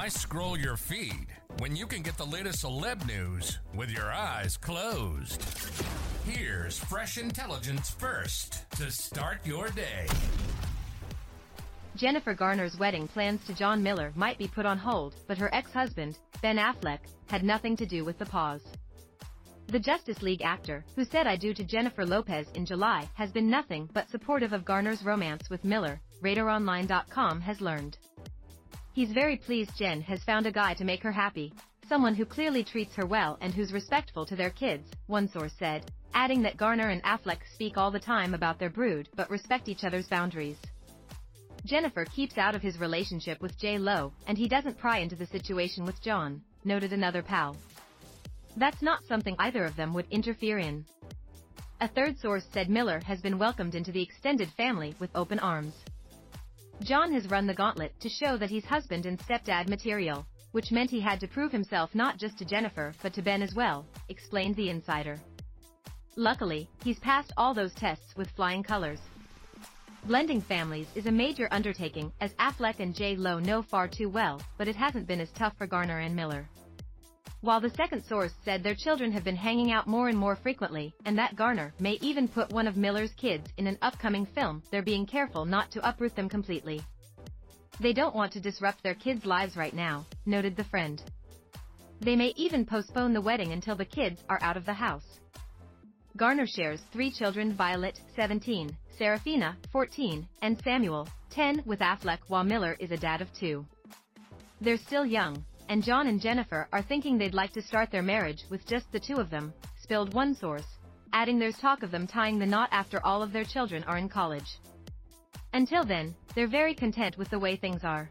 Why scroll your feed when you can get the latest celeb news with your eyes closed? Here's fresh intelligence first to start your day. Jennifer Garner's wedding plans to John Miller might be put on hold, but her ex-husband, Ben Affleck, had nothing to do with the pause. The Justice League actor, who said I do to Jennifer Lopez in July, has been nothing but supportive of Garner's romance with Miller, RadarOnline.com has learned. He's very pleased Jen has found a guy to make her happy, someone who clearly treats her well and who's respectful to their kids, one source said, adding that Garner and Affleck speak all the time about their brood but respect each other's boundaries. Jennifer keeps out of his relationship with J. Lo, and he doesn't pry into the situation with John, noted another pal. That's not something either of them would interfere in. A third source said Miller has been welcomed into the extended family with open arms. John has run the gauntlet to show that he's husband and stepdad material, which meant he had to prove himself not just to Jennifer but to Ben as well, explained the insider. Luckily, he's passed all those tests with flying colors. Blending families is a major undertaking, as Affleck and J. Lo know far too well, but it hasn't been as tough for Garner and Miller. While the second source said their children have been hanging out more and more frequently, and that Garner may even put one of Miller's kids in an upcoming film, they're being careful not to uproot them completely. They don't want to disrupt their kids' lives right now, noted the friend. They may even postpone the wedding until the kids are out of the house. Garner shares three children Violet, 17, Serafina, 14, and Samuel, 10, with Affleck while Miller is a dad of two. They're still young, and John and Jennifer are thinking they'd like to start their marriage with just the two of them, spilled one source, adding there's talk of them tying the knot after all of their children are in college. Until then, they're very content with the way things are.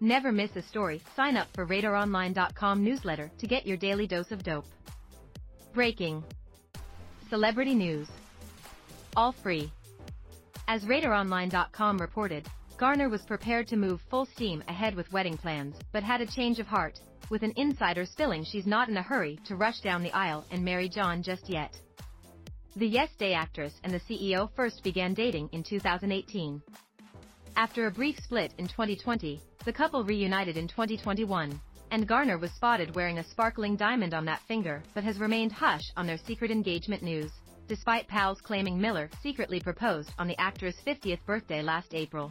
Never miss a story, sign up for RadarOnline.com newsletter to get your daily dose of dope. Breaking. Celebrity news. All free. As RadarOnline.com reported, Garner was prepared to move full steam ahead with wedding plans, but had a change of heart, with an insider spilling she's not in a hurry to rush down the aisle and marry John just yet. The Yes Day actress and the CEO first began dating in 2018. After a brief split in 2020, the couple reunited in 2021, and Garner was spotted wearing a sparkling diamond on that finger but has remained hush on their secret engagement news, despite pals claiming Miller secretly proposed on the actress' 50th birthday last April.